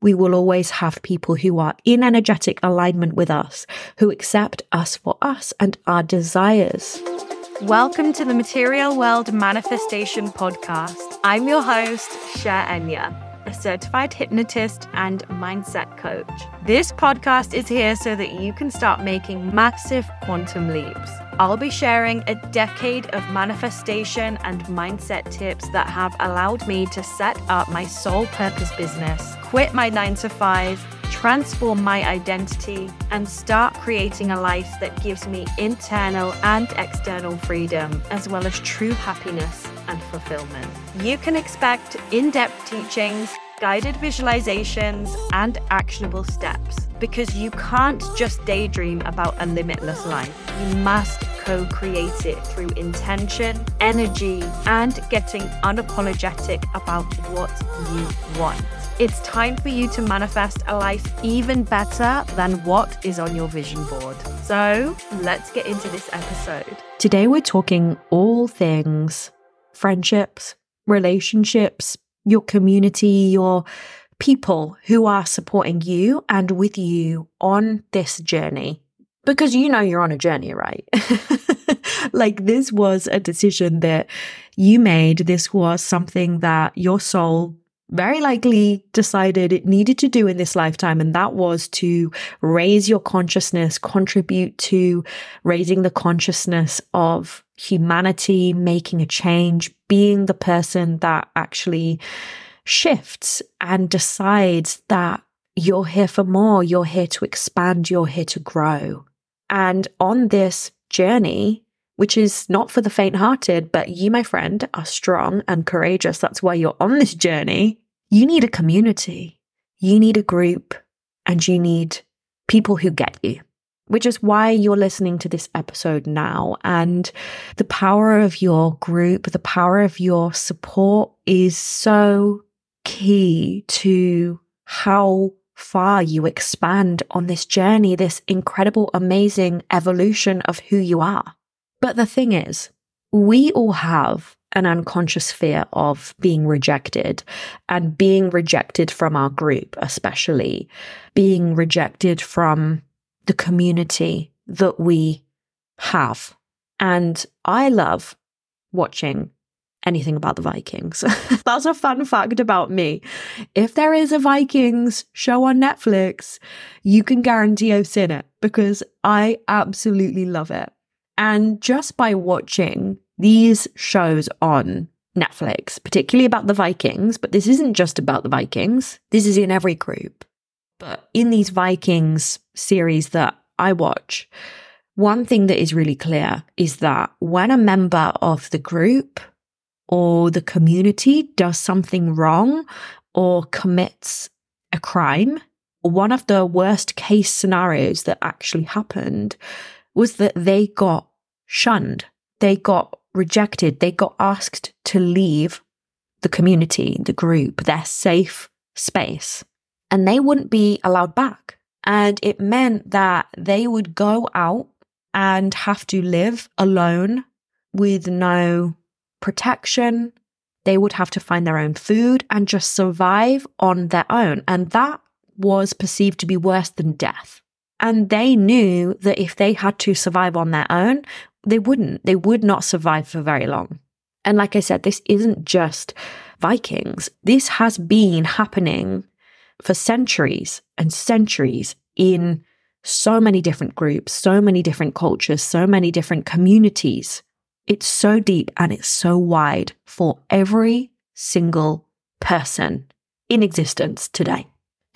we will always have people who are in energetic alignment with us, who accept us for us and our desires. Welcome to the Material World Manifestation Podcast. I'm your host, Cher Enya, a certified hypnotist and mindset coach. This podcast is here so that you can start making massive quantum leaps. I'll be sharing a decade of manifestation and mindset tips that have allowed me to set up my soul purpose business, quit my nine to five, transform my identity, and start creating a life that gives me internal and external freedom, as well as true happiness and fulfillment. You can expect in depth teachings guided visualizations, and actionable steps because you can't just daydream about a limitless life. You must co create it through intention, energy, and getting unapologetic about what you want. It's time for you to manifest a life even better than what is on your vision board. So let's get into this episode. Today, we're talking all things friendships, relationships, your community, your people who are supporting you and with you on this journey. Because you know you're on a journey, right? like this was a decision that you made. This was something that your soul very likely decided it needed to do in this lifetime, and that was to raise your consciousness, contribute to raising the consciousness of humanity, making a change, being the person that actually shifts and decides that you're here for more, you're here to expand, you're here to grow. And on this journey, which is not for the faint hearted, but you, my friend, are strong and courageous. That's why you're on this journey. You need a community, you need a group, and you need people who get you, which is why you're listening to this episode now. And the power of your group, the power of your support is so key to how far you expand on this journey, this incredible, amazing evolution of who you are. But the thing is, we all have an unconscious fear of being rejected and being rejected from our group, especially being rejected from the community that we have. And I love watching anything about the Vikings. That's a fun fact about me. If there is a Vikings show on Netflix, you can guarantee I've seen it because I absolutely love it. And just by watching these shows on Netflix, particularly about the Vikings, but this isn't just about the Vikings, this is in every group. But in these Vikings series that I watch, one thing that is really clear is that when a member of the group or the community does something wrong or commits a crime, one of the worst case scenarios that actually happened was that they got shunned. They got rejected. They got asked to leave the community, the group, their safe space, and they wouldn't be allowed back. And it meant that they would go out and have to live alone with no protection. They would have to find their own food and just survive on their own. And that was perceived to be worse than death. And they knew that if they had to survive on their own, they wouldn't. They would not survive for very long. And like I said, this isn't just Vikings. This has been happening for centuries and centuries in so many different groups, so many different cultures, so many different communities. It's so deep and it's so wide for every single person in existence today.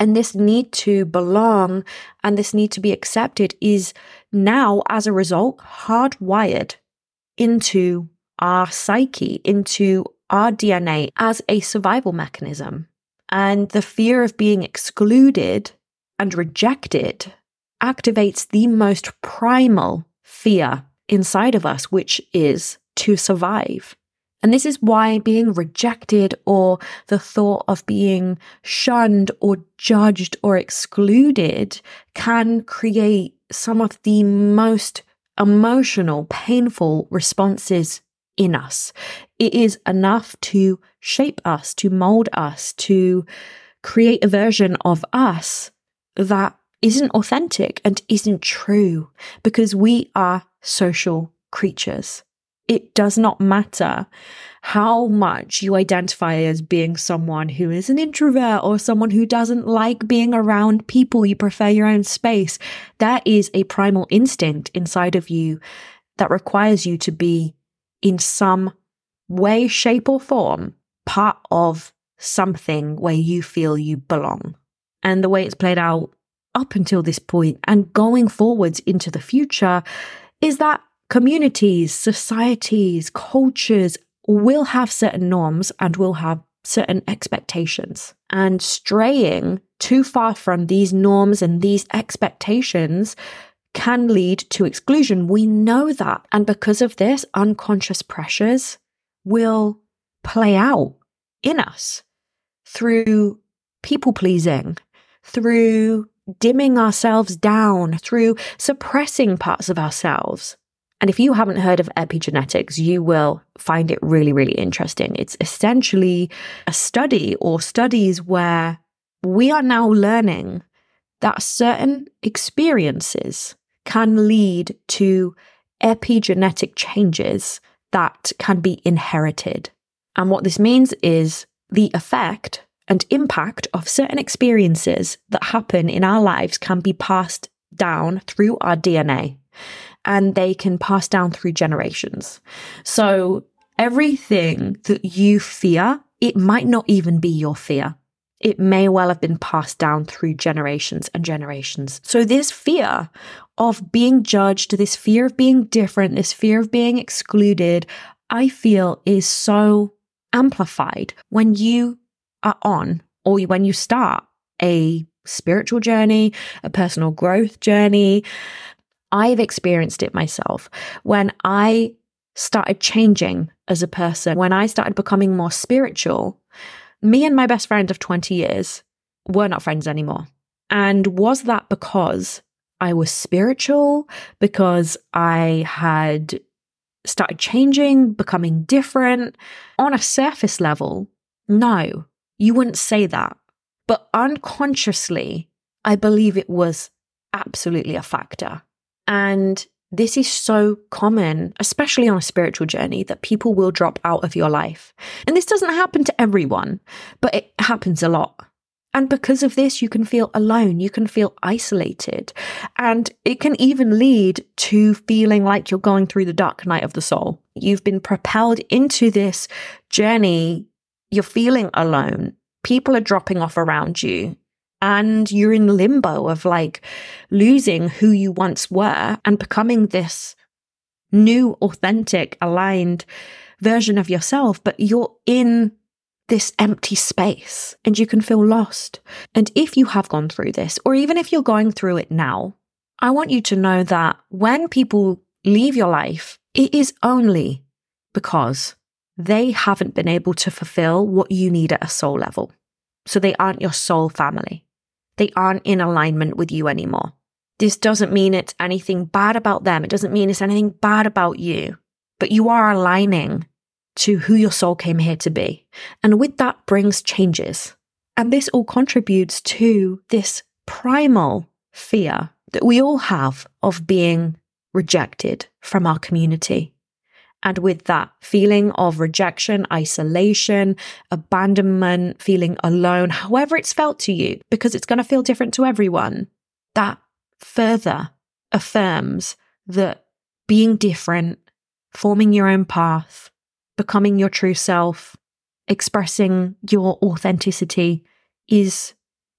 And this need to belong and this need to be accepted is now, as a result, hardwired into our psyche, into our DNA as a survival mechanism. And the fear of being excluded and rejected activates the most primal fear inside of us, which is to survive. And this is why being rejected or the thought of being shunned or judged or excluded can create some of the most emotional, painful responses in us. It is enough to shape us, to mold us, to create a version of us that isn't authentic and isn't true because we are social creatures. It does not matter how much you identify as being someone who is an introvert or someone who doesn't like being around people, you prefer your own space. There is a primal instinct inside of you that requires you to be in some way, shape, or form part of something where you feel you belong. And the way it's played out up until this point and going forwards into the future is that communities, societies, cultures will have certain norms and will have certain expectations. And straying too far from these norms and these expectations can lead to exclusion. We know that. And because of this, unconscious pressures will play out in us through people pleasing, through dimming ourselves down, through suppressing parts of ourselves. And if you haven't heard of epigenetics, you will find it really, really interesting. It's essentially a study or studies where we are now learning that certain experiences can lead to epigenetic changes that can be inherited. And what this means is the effect and impact of certain experiences that happen in our lives can be passed down through our DNA and they can pass down through generations. So everything that you fear, it might not even be your fear. It may well have been passed down through generations and generations. So, this fear of being judged, this fear of being different, this fear of being excluded, I feel is so amplified when you are on or when you start a spiritual journey, a personal growth journey, I've experienced it myself. When I started changing as a person, when I started becoming more spiritual, me and my best friend of 20 years were not friends anymore. And was that because I was spiritual? Because I had started changing, becoming different? On a surface level, no, you wouldn't say that. But unconsciously, I believe it was absolutely a factor. And this is so common, especially on a spiritual journey, that people will drop out of your life. And this doesn't happen to everyone, but it happens a lot. And because of this, you can feel alone, you can feel isolated, and it can even lead to feeling like you're going through the dark night of the soul. You've been propelled into this journey, you're feeling alone. People are dropping off around you and you're in limbo of like losing who you once were and becoming this new, authentic, aligned version of yourself, but you're in this empty space and you can feel lost. And if you have gone through this, or even if you're going through it now, I want you to know that when people leave your life, it is only because they haven't been able to fulfill what you need at a soul level. So they aren't your soul family they aren't in alignment with you anymore. This doesn't mean it's anything bad about them. It doesn't mean it's anything bad about you, but you are aligning to who your soul came here to be. And with that brings changes. And this all contributes to this primal fear that we all have of being rejected from our community. And with that feeling of rejection, isolation, abandonment, feeling alone, however it's felt to you, because it's going to feel different to everyone, that further affirms that being different, forming your own path, becoming your true self, expressing your authenticity is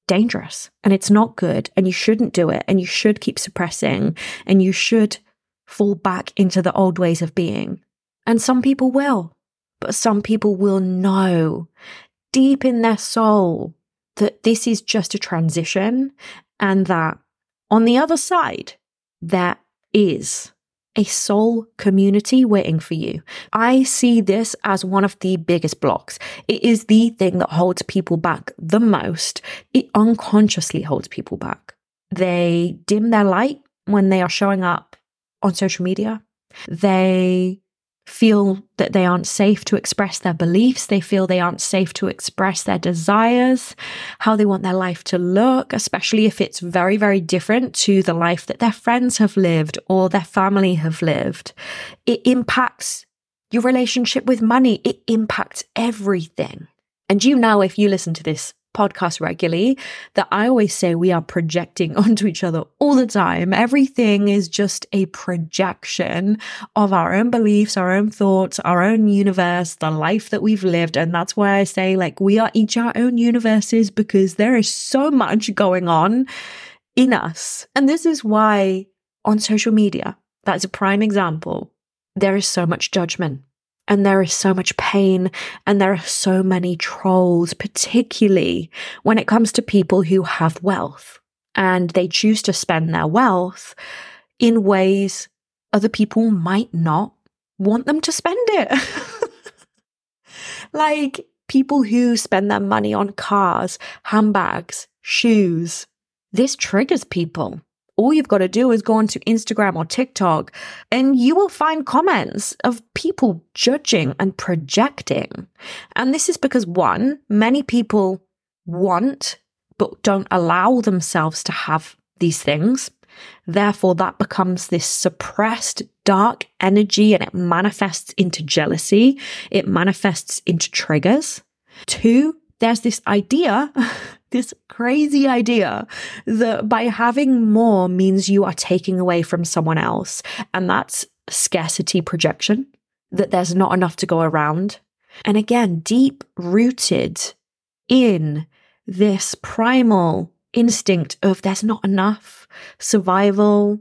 dangerous and it's not good and you shouldn't do it and you should keep suppressing and you should fall back into the old ways of being. And some people will, but some people will know deep in their soul that this is just a transition and that on the other side, there is a soul community waiting for you. I see this as one of the biggest blocks. It is the thing that holds people back the most. It unconsciously holds people back. They dim their light when they are showing up on social media. They feel that they aren't safe to express their beliefs. They feel they aren't safe to express their desires, how they want their life to look, especially if it's very, very different to the life that their friends have lived or their family have lived. It impacts your relationship with money. It impacts everything. And you know, if you listen to this podcast regularly that I always say we are projecting onto each other all the time. Everything is just a projection of our own beliefs, our own thoughts, our own universe, the life that we've lived. And that's why I say, like, we are each our own universes because there is so much going on in us. And this is why on social media, that's a prime example, there is so much judgment. And there is so much pain and there are so many trolls, particularly when it comes to people who have wealth and they choose to spend their wealth in ways other people might not want them to spend it. like people who spend their money on cars, handbags, shoes. This triggers people all you've got to do is go onto Instagram or TikTok and you will find comments of people judging and projecting. And this is because one, many people want but don't allow themselves to have these things. Therefore, that becomes this suppressed dark energy and it manifests into jealousy. It manifests into triggers. Two, there's this idea this crazy idea that by having more means you are taking away from someone else. And that's scarcity projection, that there's not enough to go around. And again, deep rooted in this primal instinct of there's not enough survival.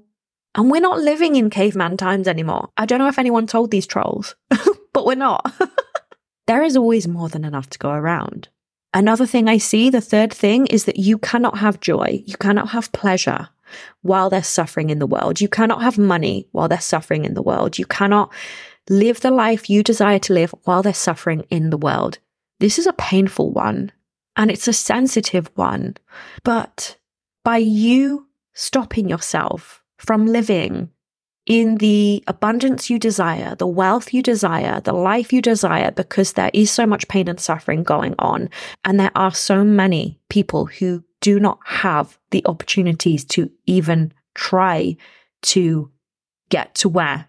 And we're not living in caveman times anymore. I don't know if anyone told these trolls, but we're not. there is always more than enough to go around. Another thing I see, the third thing, is that you cannot have joy, you cannot have pleasure while they're suffering in the world. You cannot have money while they're suffering in the world. You cannot live the life you desire to live while they're suffering in the world. This is a painful one and it's a sensitive one. But by you stopping yourself from living in the abundance you desire, the wealth you desire, the life you desire, because there is so much pain and suffering going on. And there are so many people who do not have the opportunities to even try to get to where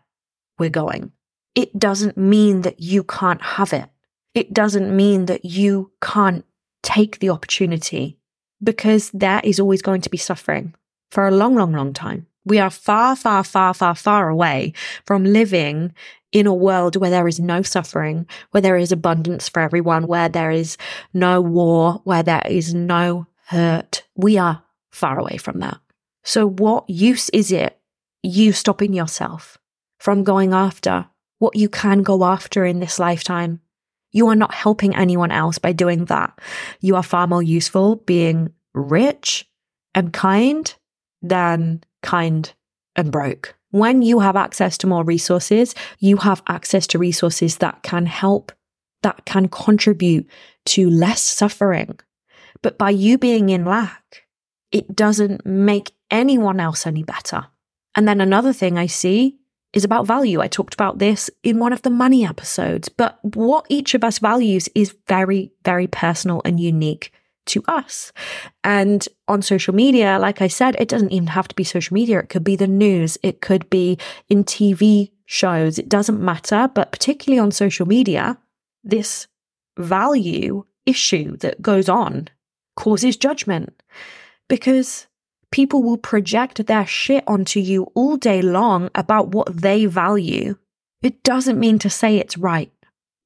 we're going. It doesn't mean that you can't have it. It doesn't mean that you can't take the opportunity because there is always going to be suffering for a long, long, long time. We are far, far, far, far, far away from living in a world where there is no suffering, where there is abundance for everyone, where there is no war, where there is no hurt. We are far away from that. So, what use is it you stopping yourself from going after what you can go after in this lifetime? You are not helping anyone else by doing that. You are far more useful being rich and kind than kind, and broke. When you have access to more resources, you have access to resources that can help, that can contribute to less suffering. But by you being in lack, it doesn't make anyone else any better. And then another thing I see is about value. I talked about this in one of the money episodes, but what each of us values is very, very personal and unique to us. And on social media, like I said, it doesn't even have to be social media. It could be the news. It could be in TV shows. It doesn't matter. But particularly on social media, this value issue that goes on causes judgment because people will project their shit onto you all day long about what they value. It doesn't mean to say it's right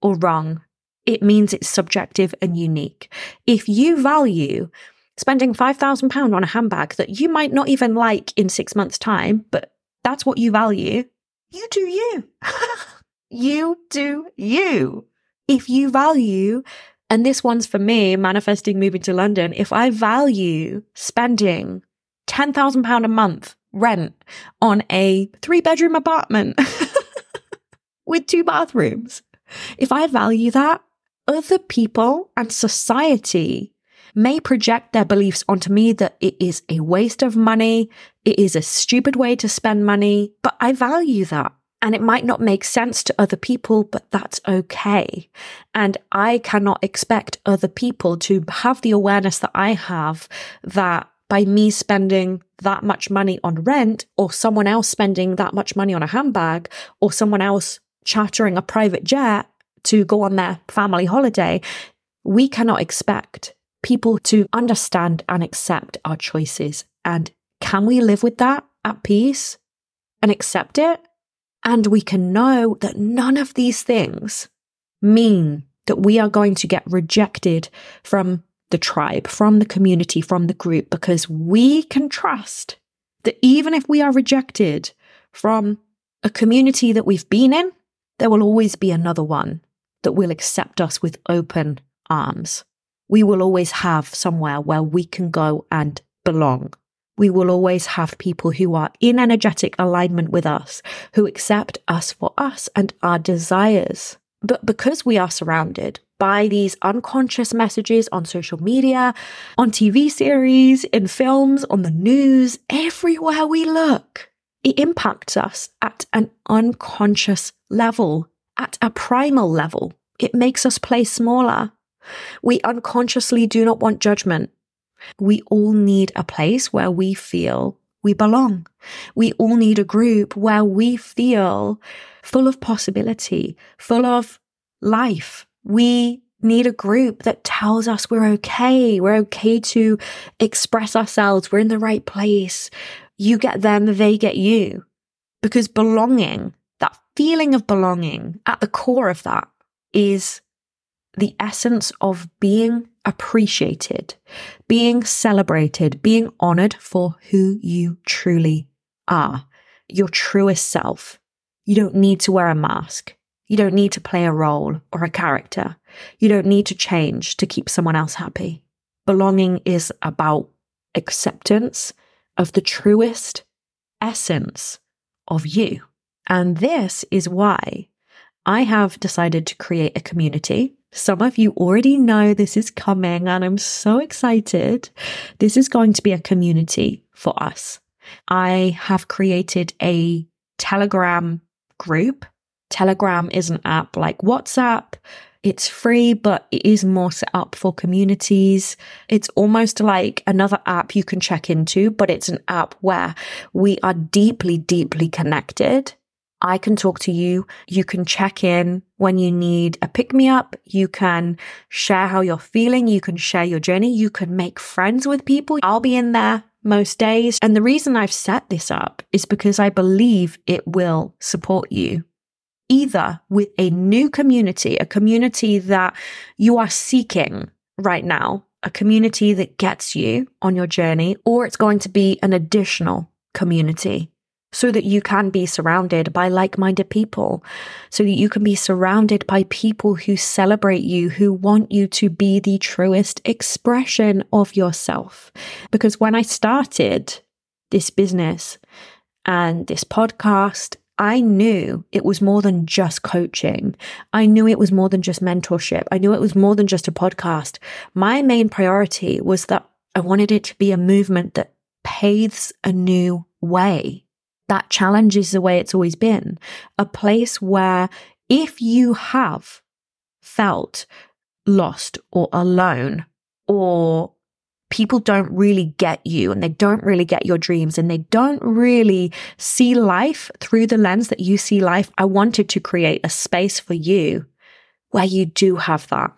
or wrong it means it's subjective and unique. If you value spending £5,000 on a handbag that you might not even like in six months' time, but that's what you value, you do you. you do you. If you value, and this one's for me, manifesting moving to London, if I value spending £10,000 a month rent on a three bedroom apartment with two bathrooms, if I value that, other people and society may project their beliefs onto me that it is a waste of money, it is a stupid way to spend money, but I value that. And it might not make sense to other people, but that's okay. And I cannot expect other people to have the awareness that I have that by me spending that much money on rent or someone else spending that much money on a handbag or someone else chartering a private jet to go on their family holiday, we cannot expect people to understand and accept our choices. And can we live with that at peace and accept it? And we can know that none of these things mean that we are going to get rejected from the tribe, from the community, from the group, because we can trust that even if we are rejected from a community that we've been in, there will always be another one that will accept us with open arms. We will always have somewhere where we can go and belong. We will always have people who are in energetic alignment with us, who accept us for us and our desires. But because we are surrounded by these unconscious messages on social media, on TV series, in films, on the news, everywhere we look. It impacts us at an unconscious level, at a primal level. It makes us play smaller. We unconsciously do not want judgment. We all need a place where we feel we belong. We all need a group where we feel full of possibility, full of life, we need a group that tells us we're okay. We're okay to express ourselves. We're in the right place. You get them, they get you. Because belonging, that feeling of belonging at the core of that is the essence of being appreciated, being celebrated, being honored for who you truly are, your truest self. You don't need to wear a mask. You don't need to play a role or a character. You don't need to change to keep someone else happy. Belonging is about acceptance of the truest essence of you. And this is why I have decided to create a community. Some of you already know this is coming, and I'm so excited. This is going to be a community for us. I have created a Telegram group Telegram is an app like WhatsApp. It's free, but it is more set up for communities. It's almost like another app you can check into, but it's an app where we are deeply, deeply connected. I can talk to you. You can check in when you need a pick me up. You can share how you're feeling. You can share your journey. You can make friends with people. I'll be in there most days. And the reason I've set this up is because I believe it will support you either with a new community, a community that you are seeking right now, a community that gets you on your journey, or it's going to be an additional community so that you can be surrounded by like minded people, so that you can be surrounded by people who celebrate you, who want you to be the truest expression of yourself. Because when I started this business and this podcast I knew it was more than just coaching. I knew it was more than just mentorship. I knew it was more than just a podcast. My main priority was that I wanted it to be a movement that paves a new way, that challenges the way it's always been, a place where if you have felt lost or alone or people don't really get you and they don't really get your dreams and they don't really see life through the lens that you see life, I wanted to create a space for you where you do have that.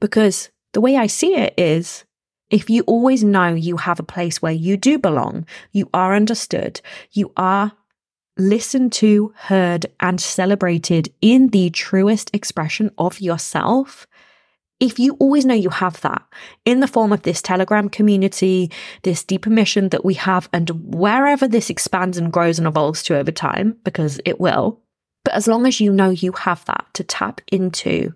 Because the way I see it is, if you always know you have a place where you do belong, you are understood, you are listened to, heard, and celebrated in the truest expression of yourself, if you always know you have that in the form of this Telegram community, this deeper mission that we have, and wherever this expands and grows and evolves to over time, because it will, but as long as you know you have that to tap into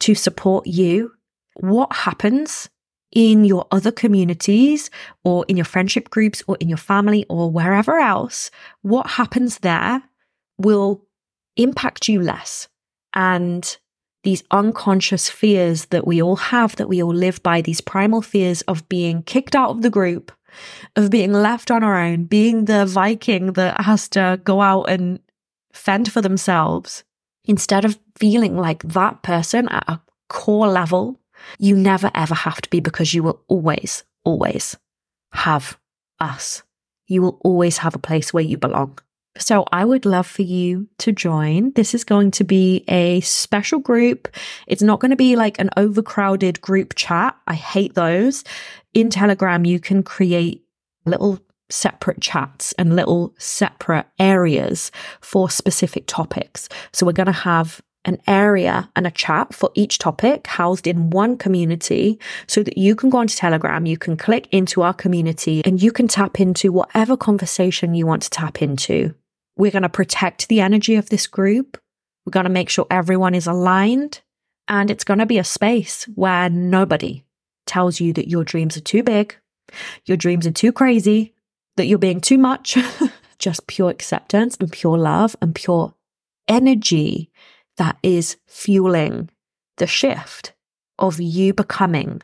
to support you, what happens in your other communities or in your friendship groups or in your family or wherever else, what happens there will impact you less. And these unconscious fears that we all have, that we all live by, these primal fears of being kicked out of the group, of being left on our own, being the Viking that has to go out and fend for themselves, instead of feeling like that person at a core level, you never ever have to be because you will always, always have us. You will always have a place where you belong. So I would love for you to join. This is going to be a special group. It's not going to be like an overcrowded group chat. I hate those. In Telegram, you can create little separate chats and little separate areas for specific topics. So we're going to have an area and a chat for each topic housed in one community so that you can go onto Telegram, you can click into our community and you can tap into whatever conversation you want to tap into. We're going to protect the energy of this group. We're going to make sure everyone is aligned and it's going to be a space where nobody tells you that your dreams are too big, your dreams are too crazy, that you're being too much. Just pure acceptance and pure love and pure energy that is fueling the shift of you becoming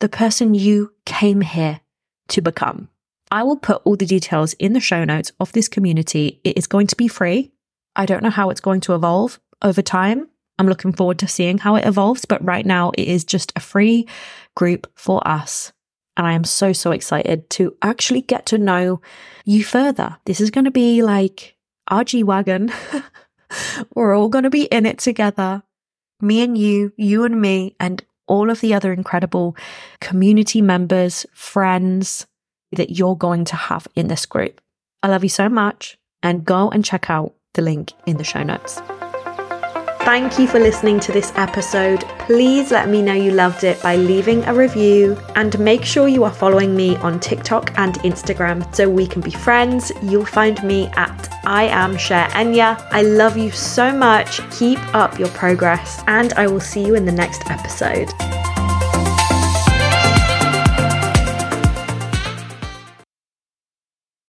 the person you came here to become. I will put all the details in the show notes of this community. It is going to be free. I don't know how it's going to evolve over time. I'm looking forward to seeing how it evolves, but right now it is just a free group for us. And I am so, so excited to actually get to know you further. This is going to be like our G Wagon. We're all going to be in it together. Me and you, you and me, and all of the other incredible community members, friends that you're going to have in this group. I love you so much, and go and check out the link in the show notes. Thank you for listening to this episode. Please let me know you loved it by leaving a review and make sure you are following me on TikTok and Instagram so we can be friends. You'll find me at I am Share Enya. I love you so much. Keep up your progress and I will see you in the next episode.